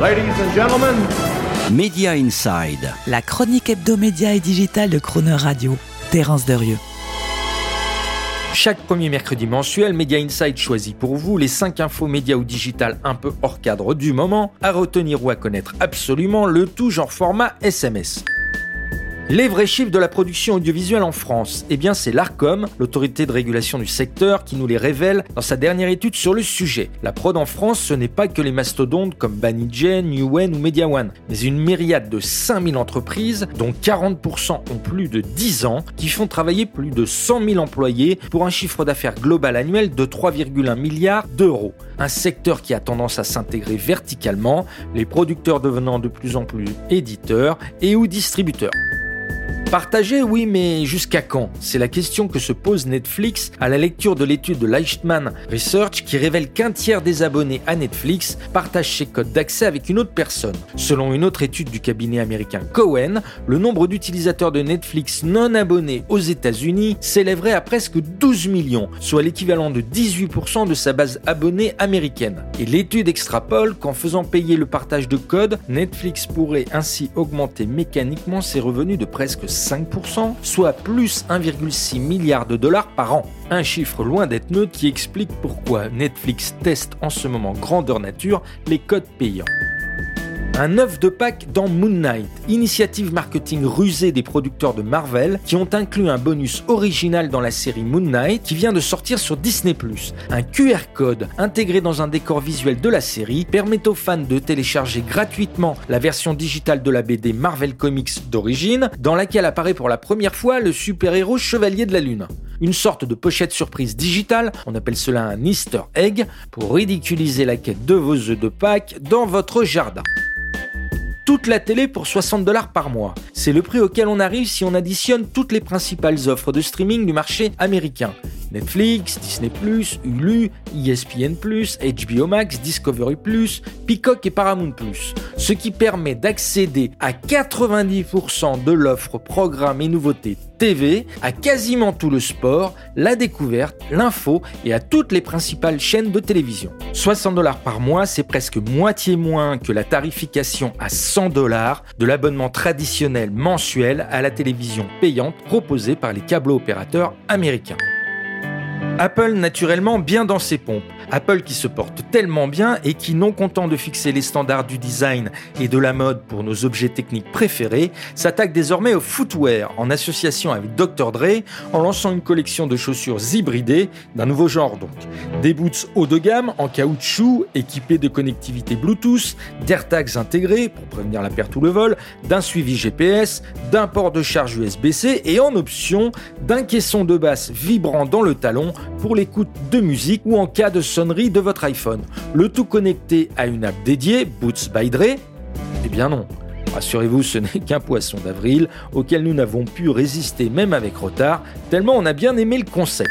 Ladies and gentlemen, Media Inside. La chronique hebdomédia et digitale de Croner Radio. Terence Derieux. Chaque premier mercredi mensuel, Media Inside choisit pour vous les 5 infos médias ou digital un peu hors cadre du moment, à retenir ou à connaître absolument, le tout genre format SMS. Les vrais chiffres de la production audiovisuelle en France, eh bien c'est l'ARCOM, l'autorité de régulation du secteur, qui nous les révèle dans sa dernière étude sur le sujet. La prod en France, ce n'est pas que les mastodontes comme Banijay, Newen ou Media One, mais une myriade de 5000 entreprises, dont 40% ont plus de 10 ans, qui font travailler plus de 100 000 employés pour un chiffre d'affaires global annuel de 3,1 milliards d'euros. Un secteur qui a tendance à s'intégrer verticalement, les producteurs devenant de plus en plus éditeurs et ou distributeurs. Partager, oui, mais jusqu'à quand? C'est la question que se pose Netflix à la lecture de l'étude de Leichtman Research qui révèle qu'un tiers des abonnés à Netflix partagent ses codes d'accès avec une autre personne. Selon une autre étude du cabinet américain Cohen, le nombre d'utilisateurs de Netflix non abonnés aux États-Unis s'élèverait à presque 12 millions, soit l'équivalent de 18% de sa base abonnée américaine. Et l'étude extrapole qu'en faisant payer le partage de codes, Netflix pourrait ainsi augmenter mécaniquement ses revenus de presque 5%, soit plus 1,6 milliard de dollars par an. Un chiffre loin d'être neutre qui explique pourquoi Netflix teste en ce moment grandeur nature les codes payants. Un œuf de Pâques dans Moon Knight, initiative marketing rusée des producteurs de Marvel qui ont inclus un bonus original dans la série Moon Knight qui vient de sortir sur Disney ⁇ Un QR code intégré dans un décor visuel de la série permet aux fans de télécharger gratuitement la version digitale de la BD Marvel Comics d'origine dans laquelle apparaît pour la première fois le super-héros Chevalier de la Lune. Une sorte de pochette surprise digitale, on appelle cela un Easter egg, pour ridiculiser la quête de vos œufs de Pâques dans votre jardin toute la télé pour 60 dollars par mois. C'est le prix auquel on arrive si on additionne toutes les principales offres de streaming du marché américain. Netflix, Disney+, Hulu, ESPN+, HBO Max, Discovery+, Peacock et Paramount+, ce qui permet d'accéder à 90% de l'offre programme et nouveautés TV, à quasiment tout le sport, la découverte, l'info et à toutes les principales chaînes de télévision. 60 dollars par mois, c'est presque moitié moins que la tarification à 100 dollars de l'abonnement traditionnel mensuel à la télévision payante proposé par les câbles opérateurs américains. Apple naturellement bien dans ses pompes. Apple qui se porte tellement bien et qui, non content de fixer les standards du design et de la mode pour nos objets techniques préférés, s'attaque désormais au footwear en association avec Dr. Dre en lançant une collection de chaussures hybridées d'un nouveau genre donc. Des boots haut de gamme en caoutchouc équipés de connectivité Bluetooth, d'AirTags intégrés pour prévenir la perte ou le vol, d'un suivi GPS, d'un port de charge USB-C et en option d'un caisson de basse vibrant dans le talon pour l'écoute de musique ou en cas de sonnerie de votre iPhone. Le tout connecté à une app dédiée, Boots by Dre? Eh bien non. Rassurez-vous, ce n'est qu'un poisson d'avril auquel nous n'avons pu résister même avec retard, tellement on a bien aimé le concept.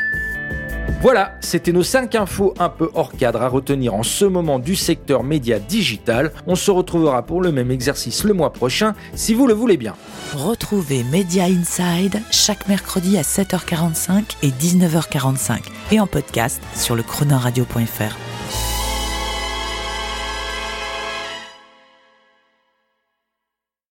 Voilà, c'était nos 5 infos un peu hors cadre à retenir en ce moment du secteur média digital. On se retrouvera pour le même exercice le mois prochain, si vous le voulez bien. Retrouvez Media Inside chaque mercredi à 7h45 et 19h45 et en podcast sur le chronoradio.fr.